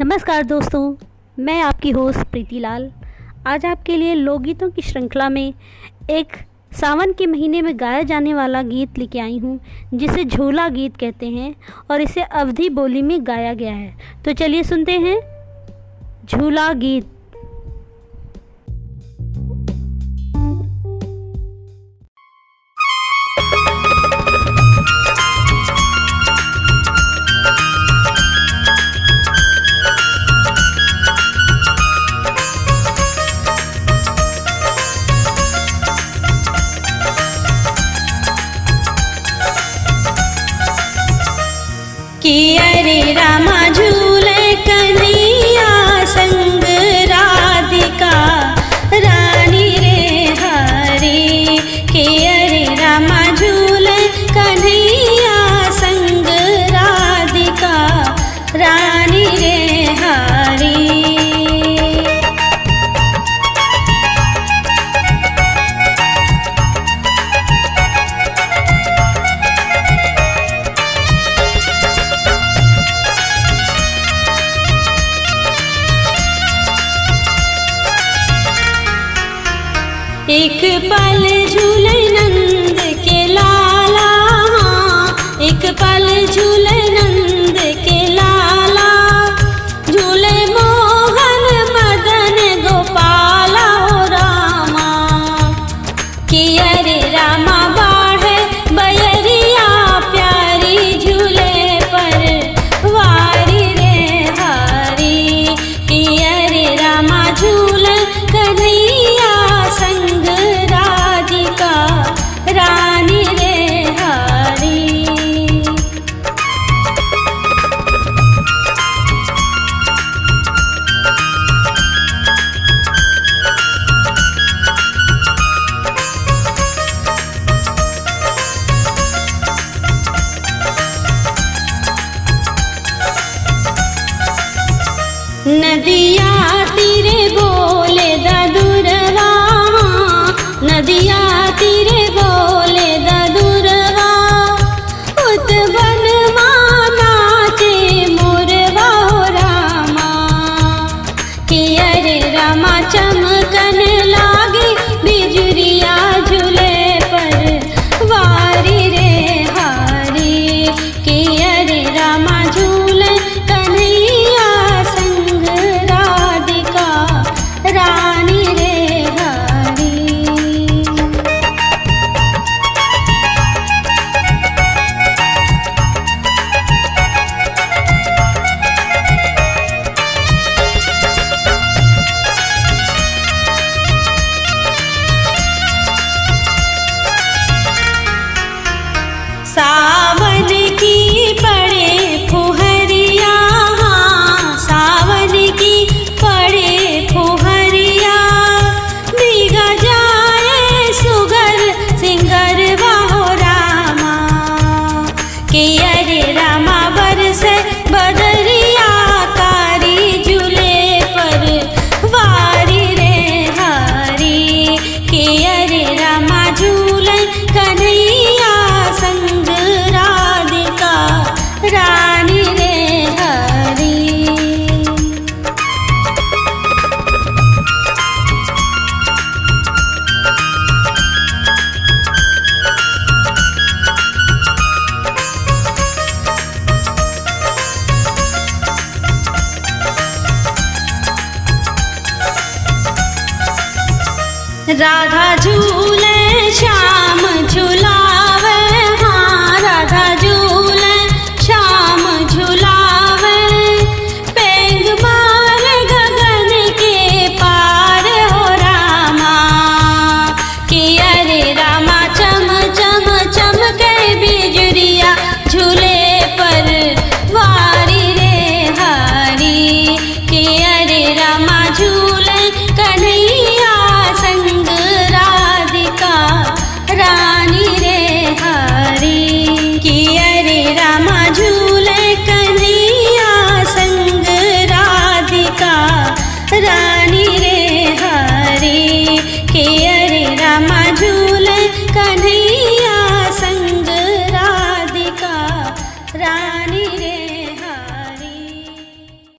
नमस्कार दोस्तों, मैं आपकी होस्ट प्रीति लाल। आज आपके लिए लोकगीतों की श्रृंखला में एक सावन के महीने में गाया जाने वाला गीत लेके आई हूँ, जिसे झूला गीत कहते हैं और इसे अवधि बोली में गाया गया है। तो चलिए सुनते हैं। झूला गीत। कि अरे रामा एक पल झूलना राधा झूले, श्याम झुलावे हाँ राधा झूले, श्याम झुलावे। पेंग मार गगन के पार हो रामा। कि अरे रामा, चम चम चम के बिजुरिया झूले पर वारी रे हरी। कि अरे रामा, झूले कन्हैया